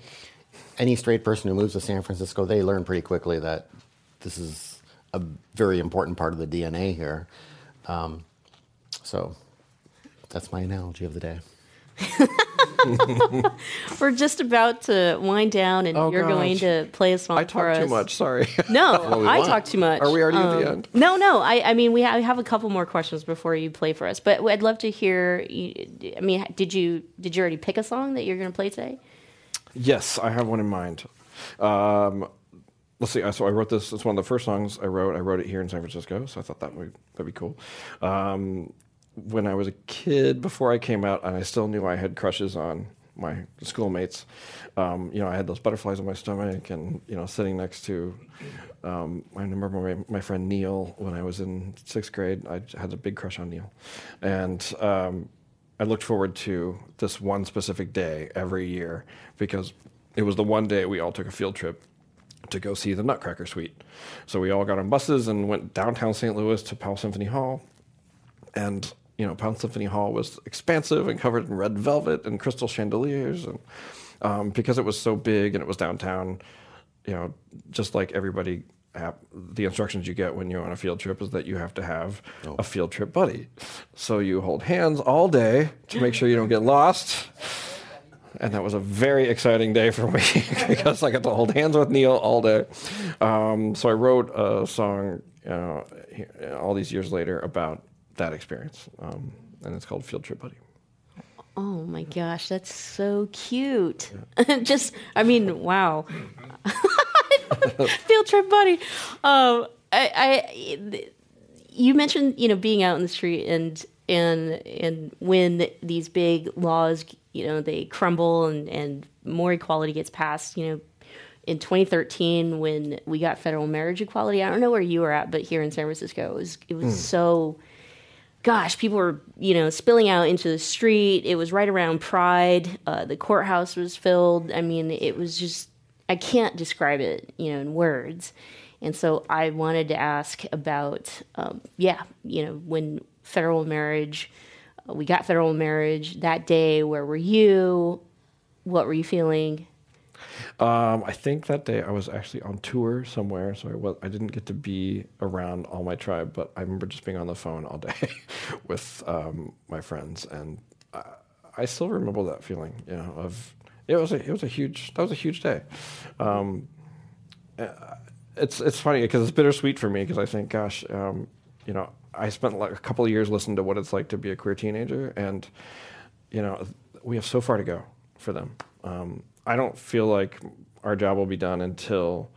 Any straight person who moves to San Francisco, they learn pretty quickly that this is a very important part of the DNA here. Um, so that's my analogy of the day. We're just about to wind down, and Oh, you're going gosh. to play a song I for talk too us. much. Sorry. No, we I want. talk too much. Are we already at the Um, end? No, no. I, I mean, we have, we have a couple more questions before you play for us. But I'd love to hear. you- I mean, did you did you already pick a song that you're going to play today? Yes, I have one in mind. Um, let's see. So I wrote this. It's one of the first songs I wrote. I wrote it here in San Francisco, so I thought that would that'd be cool. Um, when I was a kid, before I came out, and I still knew I had crushes on my schoolmates. Um, you know, I had those butterflies in my stomach, and you know, sitting next to. Um, I remember my, my friend Neil when I was in sixth grade. I had a big crush on Neil, and um, I looked forward to this one specific day every year because it was the one day we all took a field trip to go see the Nutcracker Suite. So we all got on buses and went downtown St. Louis to Powell Symphony Hall. And, you know, Powell Symphony Hall was expansive and covered in red velvet and crystal chandeliers. And um, because it was so big and it was downtown, you know, just like everybody, the instructions you get when you're on a field trip is that you have to have a field trip buddy. So you hold hands all day to make sure you don't get lost. And that was a very exciting day for me because I got to hold hands with Neil all day. Um, so I wrote a song uh, all these years later about that experience, um, and it's called Field Trip Buddy. Oh my gosh, that's so cute. Just, I mean, wow. Field trip buddy. Um, I, I, you mentioned, you know, being out in the street and, and, and when these big laws, you know, they crumble and, and more equality gets passed, you know, in 2013 when we got federal marriage equality, I don't know where you were at, but here in San Francisco, it was, it was so, gosh, people were, you know, spilling out into the street. It was right around Pride. Uh, the courthouse was filled. I mean, it was just, I can't describe it, you know, in words. And so I wanted to ask about, um, yeah, you know, when federal marriage, uh, we got federal marriage that day, where were you? What were you feeling? Um, I think that day I was actually on tour somewhere, so I, was, I didn't get to be around all my tribe, but I remember just being on the phone all day with um, my friends, and I, I still remember that feeling. You know, of it was a it was a huge that was a huge day. Um, uh, it's it's funny because it's bittersweet for me because I think, gosh, um, you know, I spent like a couple of years listening to what it's like to be a queer teenager, and you know, we have so far to go for them. Um, I don't feel like our job will be done until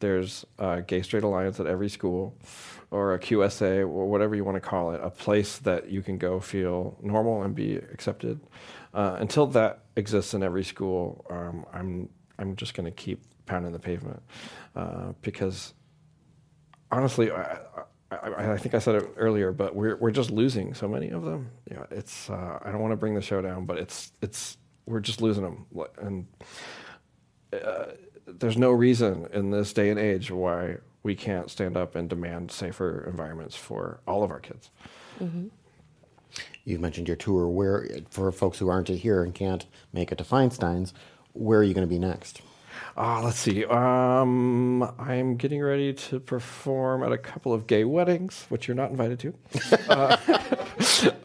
there's a gay straight alliance at every school or a QSA or whatever you want to call it, a place that you can go feel normal and be accepted. Uh, until that exists in every school, um, I'm I'm just going to keep pounding the pavement uh, because honestly, I, I, I think I said it earlier, but we're we're just losing so many of them. Yeah, it's uh, I don't want to bring the show down, but it's it's we're just losing them, and uh, there's no reason in this day and age why we can't stand up and demand safer environments for all of our kids. You've mentioned your tour. Where, for folks who aren't here and can't make it to Feinstein's, where are you going to be next? Ah, let's see. Um, I'm getting ready to perform at a couple of gay weddings, which you're not invited to. uh,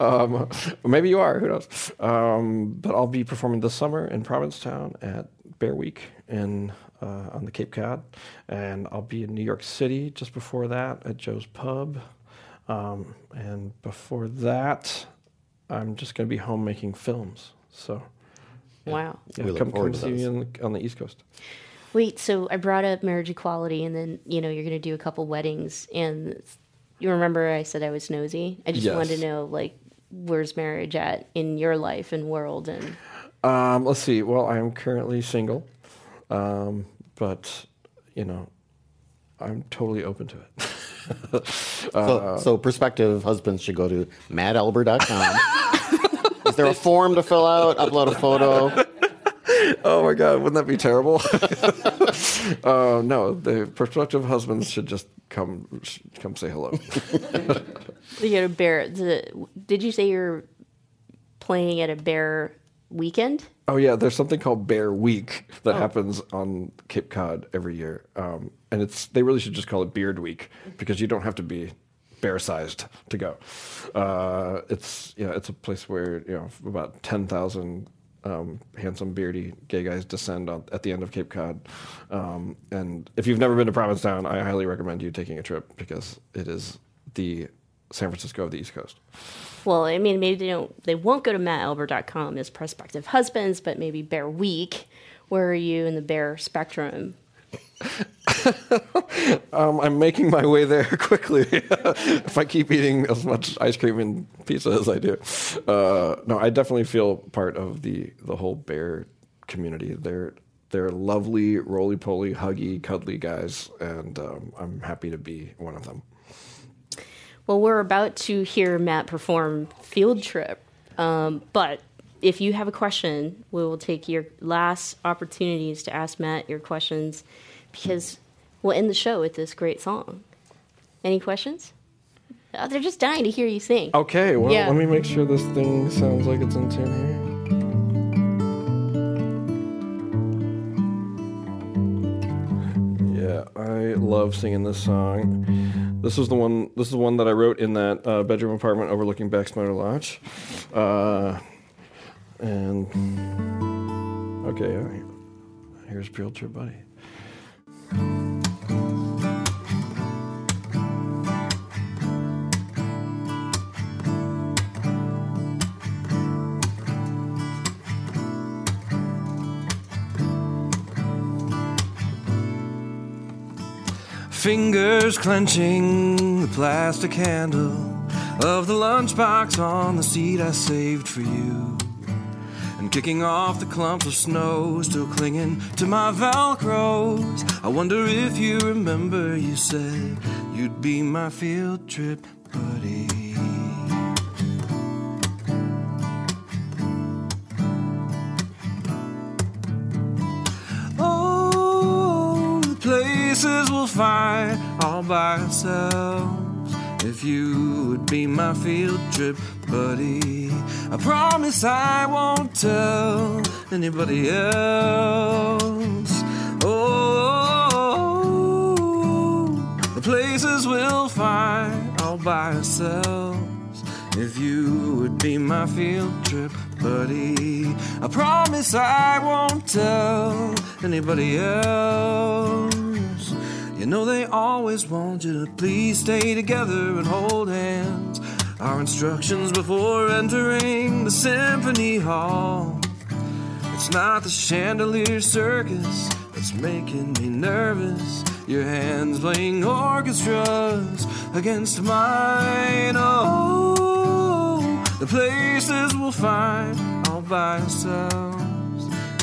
um, maybe you are. Who knows? Um, but I'll be performing this summer in Provincetown at Bear Week in uh, on the Cape Cod, and I'll be in New York City just before that at Joe's Pub, um, and before that, I'm just going to be home making films. So Wow. yeah, We look come, forward come to see me those. on the, on the East Coast. Wait, so I brought up marriage equality, and then you know you're going to do a couple weddings, and you remember I said I was nosy. I just Yes. wanted to know like where's marriage at in your life and world, and Um, let's see. Well, I'm currently single, um, but you know, I'm totally open to it. So, so prospective husbands should go to mattalber.com. Is there a form to fill out? Upload a photo. oh my God, wouldn't that be terrible? uh, no, the prospective husbands should just come come say hello. you got a bear. The, did you say you're playing at a bear weekend? Oh yeah, there's something called Bear Week that happens on Cape Cod every year, um, and it's they really should just call it Beard Week because you don't have to be bear sized to go. Uh, it's yeah, it's a place where you know about ten thousand um, handsome beardy gay guys descend on, at the end of Cape Cod, um, and if you've never been to Provincetown, I highly recommend you taking a trip because it is the San Francisco of the East Coast. Well, I mean, maybe they don't. They won't go to mattalber.com as prospective husbands, but maybe Bear Week. Where are you in the bear spectrum? Um, I'm making my way there quickly. if I keep eating as much ice cream and pizza as I do, uh, no, I definitely feel part of the the whole bear community. They're they're lovely, roly poly, huggy, cuddly guys, and um, I'm happy to be one of them. Well, we're about to hear Matt perform Field Trip. Um, but if you have a question, we will take your last opportunities to ask Matt your questions because we'll end the show with this great song. Any questions? Oh, they're just dying to hear you sing. Okay, well, Yeah. let me make sure this thing sounds like it's in tune here. Yeah, I love singing this song. This is the one. This is the one that I wrote in that uh, bedroom apartment overlooking Backsmiter Lodge. Uh, and okay, all right. here's Trip Buddy. Fingers clenching the plastic handle of the lunchbox on the seat I saved for you. And kicking off the clumps of snow, still clinging to my Velcros. I wonder if you remember you said you'd be my field trip find all by ourselves. If you would be my field trip buddy, I promise I won't tell anybody else. Oh, the places we'll find all by ourselves. If you would be my field trip buddy, I promise I won't tell anybody else. You know they always want you to please stay together and hold hands. Our instructions before entering the symphony hall. It's not the chandelier circus that's making me nervous. Your hands playing orchestras against mine. Oh, the places we'll find all by ourselves.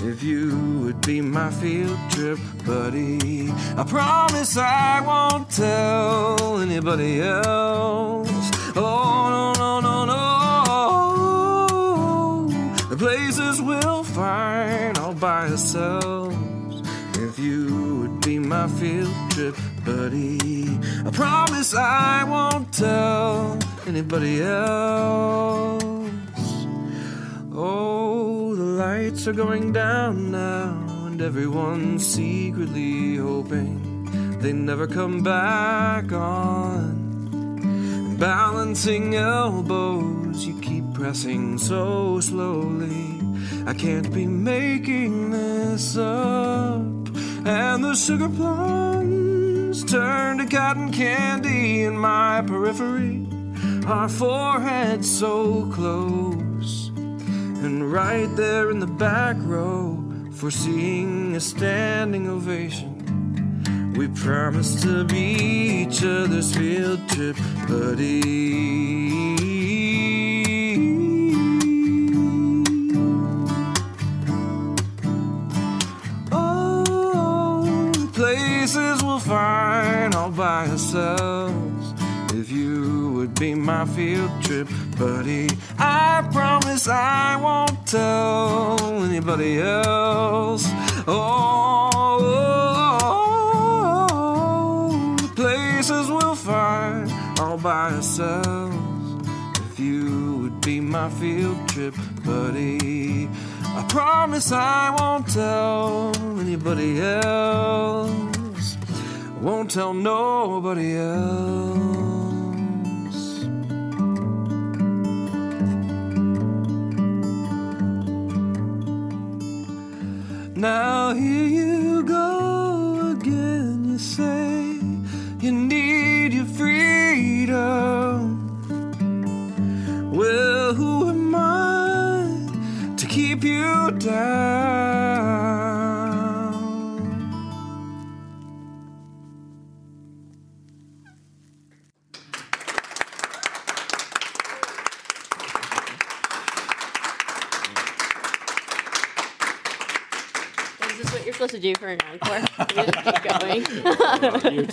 If you would be my field trip buddy, I promise I won't tell anybody else. Oh, no, no, no, no. The places we'll find all by ourselves. If you would be my field trip buddy, I promise I won't tell anybody else. Oh, lights are going down now, and everyone's secretly hoping they never come back on. Balancing elbows, you keep pressing so slowly. I can't be making this up. And the sugar plums turn to cotton candy in my periphery. our foreheads so close. And right there in the back row, foreseeing a standing ovation. We promised to be each other's field trip buddy. Oh, places we'll find all by ourselves. If you would be my field trip buddy, I promise I won't tell anybody else. Oh, places we'll find all by ourselves. If you would be my field trip buddy, I promise I won't tell anybody else. I won't tell nobody else.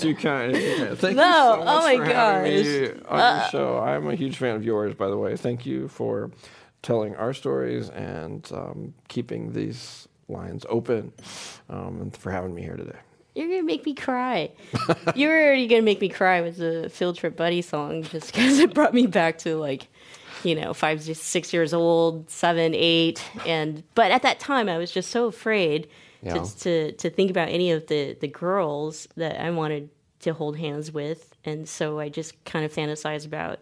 You're too kind. Thank No, you so much oh my for having me on your show. I'm a huge fan of yours, by the way. Thank you for telling our stories and um, keeping these lines open, um, and for having me here today. You're gonna make me cry. you were already gonna make me cry with the field trip buddy song, just because it brought me back to like, you know, five, six years old, seven, eight, and but at that time I was just so afraid Yeah. to, to to think about any of the the girls that I wanted to hold hands with, and so I just kind of fantasized about.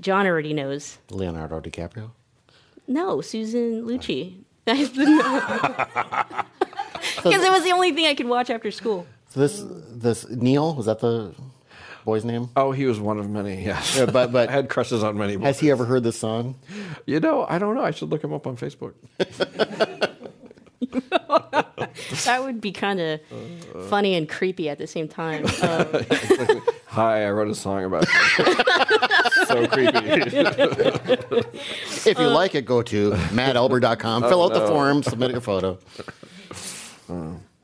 John already knows. Leonardo DiCaprio. No, Susan Lucci. Because it was the only thing I could watch after school. So this this Neil was that the boy's name? Oh, he was one of many. Yes, Yeah, but- but- I had crushes on many. Has he ever heard this song? You know, I don't know. I should look him up on Facebook. That would be kind of funny and creepy at the same time. Um, Hi, I wrote a song about you. so creepy. If you like it, go to mattalber.com, fill out the form, submit your photo.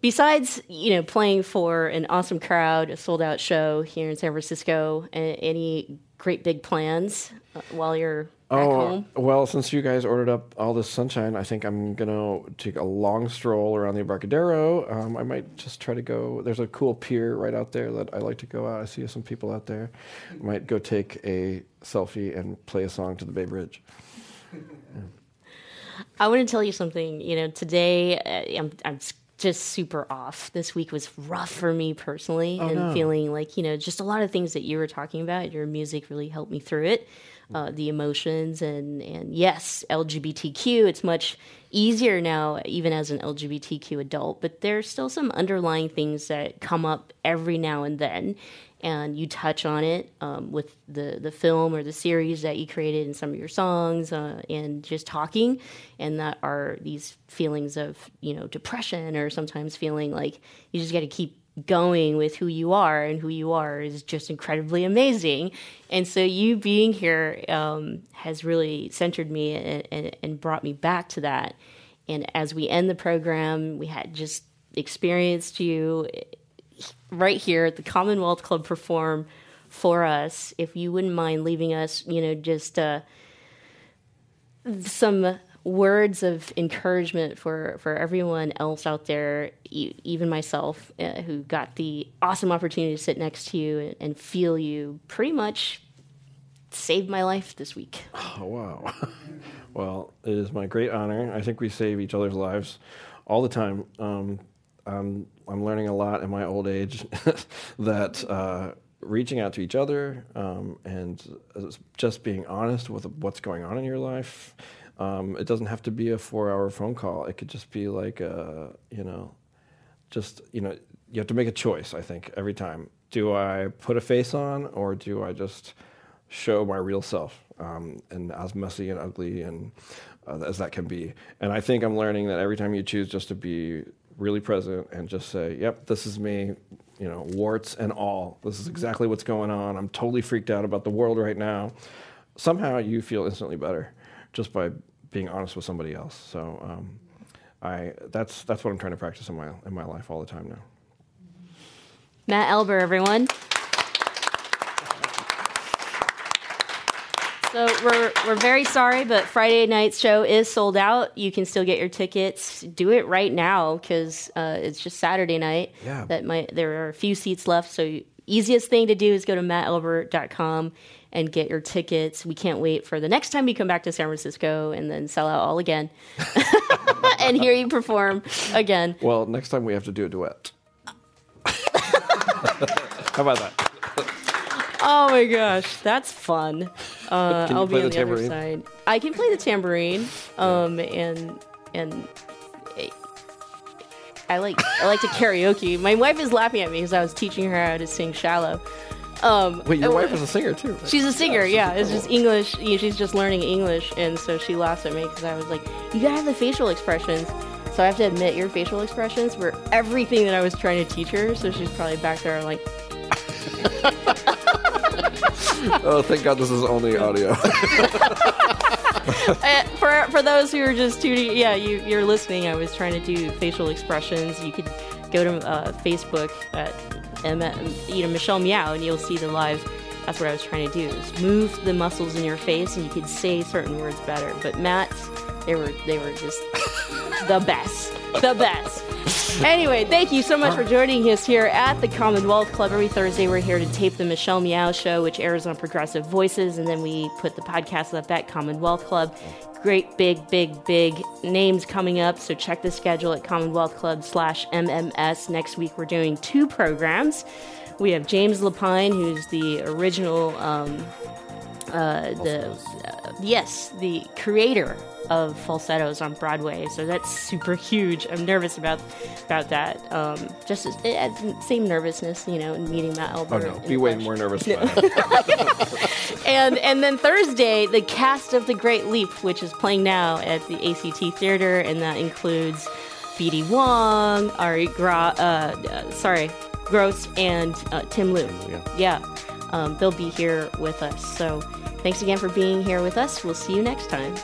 besides, you know, playing for an awesome crowd, a sold out show here in San Francisco, any great big plans uh, while you're back Oh, well, since you guys ordered up all this sunshine, I think I'm gonna take a long stroll around the Embarcadero. Um, I might just try to go. There's a cool pier right out there that I like to go out. I see some people out there. Might go take a selfie and play a song to the Bay Bridge. I want to tell you something. You know, today uh, I'm I'm just super off. This week was rough for me personally, and no. feeling like you know just a lot of things that you were talking about. Your music really helped me through it. Uh, the emotions and and yes, LGBTQ. It's much easier now, even as an LGBTQ adult. But there's still some underlying things that come up every now and then, and you touch on it um, with the the film or the series that you created and some of your songs, uh, and just talking, and that are these feelings of you know depression or sometimes feeling like you just got to keep going with who you are and who you are is just incredibly amazing and so you being here um, has really centered me and, and, and brought me back to that and as we end the program we had just experienced you right here at the Commonwealth Club perform for us. If you wouldn't mind leaving us, you know, just uh, some words of encouragement for, for everyone else out there, e- even myself, uh, who got the awesome opportunity to sit next to you and, and feel you pretty much saved my life this week. Oh, wow. well, it is my great honor. I think we save each other's lives all the time. Um, I'm, I'm learning a lot in my old age that uh, reaching out to each other um, and uh, just being honest with what's going on in your life. Um, it doesn't have to be a four-hour phone call. It could just be like a, you know, just you know, you have to make a choice. I think every time. Do I put a face on, or do I just show my real self, um, and as messy and ugly and uh, as that can be. And I think I'm learning that every time you choose just to be really present and just say, "Yep, this is me," you know, warts and all. This is exactly what's going on. I'm totally freaked out about the world right now. Somehow you feel instantly better just by being honest with somebody else. So um, I that's that's what I'm trying to practice in my in my life all the time now. Matt Alber, everyone. So we're we're very sorry, but Friday night's show is sold out. You can still get your tickets. Do it right now because uh, it's just Saturday night. Yeah. That might there are a few seats left. So easiest thing to do is go to mattalber.com and get your tickets. We can't wait for the next time you come back to San Francisco and then sell out all again and hear you perform again. Well, next time we have to do a duet. How about that? Oh my gosh, that's fun. Uh, I'll be on the the other side. I can play the tambourine, um, and and I like I like to karaoke. My wife is laughing at me because I was teaching her how to sing "Shallow." Um, Wait, your wife is a singer too. right? She's a singer, she's yeah. It's just English. you know, She's just learning English, and so she laughs at me because I was like, "You gotta have the facial expressions." So I have to admit, your facial expressions were everything that I was trying to teach her. So she's probably back there like, Oh, thank God this is only audio. Uh, for for those who are just tuning, yeah, you you're listening. I was trying to do facial expressions. You could go to uh, Facebook at M- you know Michelle Meow, and you'll see the live. That's what I was trying to do: is move the muscles in your face, and you could say certain words better. But Matt's, they were they were just the best, the best. Anyway, thank you so much for joining us here at the Commonwealth Club. Every Thursday, we're here to tape the Michelle Meow Show, which airs on Progressive Voices, and then we put the podcast up at Commonwealth Club. Great, big, big, big names coming up. So check the schedule at Commonwealth Club slash MMS. Next week, we're doing two programs. We have James Lapine, who's the original, um, uh, the yes, the creator of falsettos on Broadway. So that's super huge. I'm nervous about about that. Um, just as, it same nervousness, you know, in meeting Matt Oh no, be way more nervous about it. And and then Thursday, the cast of The Great Leap, which is playing now at the ACT Theater, and that includes B.D. Wong, Ari Gra- uh, uh, sorry, Gross, and uh, Tim Liu. yeah. Yeah, um, they'll be here with us. So thanks again for being here with us. We'll see you next time.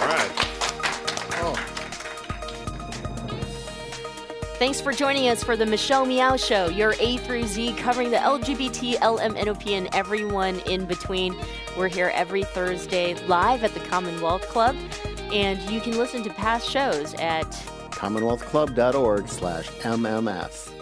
All right. Thanks for joining us for the Michelle Meow Show, your A through Z covering the LGBT, LMNOP, and everyone in between. We're here every Thursday live at the Commonwealth Club, and you can listen to past shows at commonwealthclub.org slash MMS.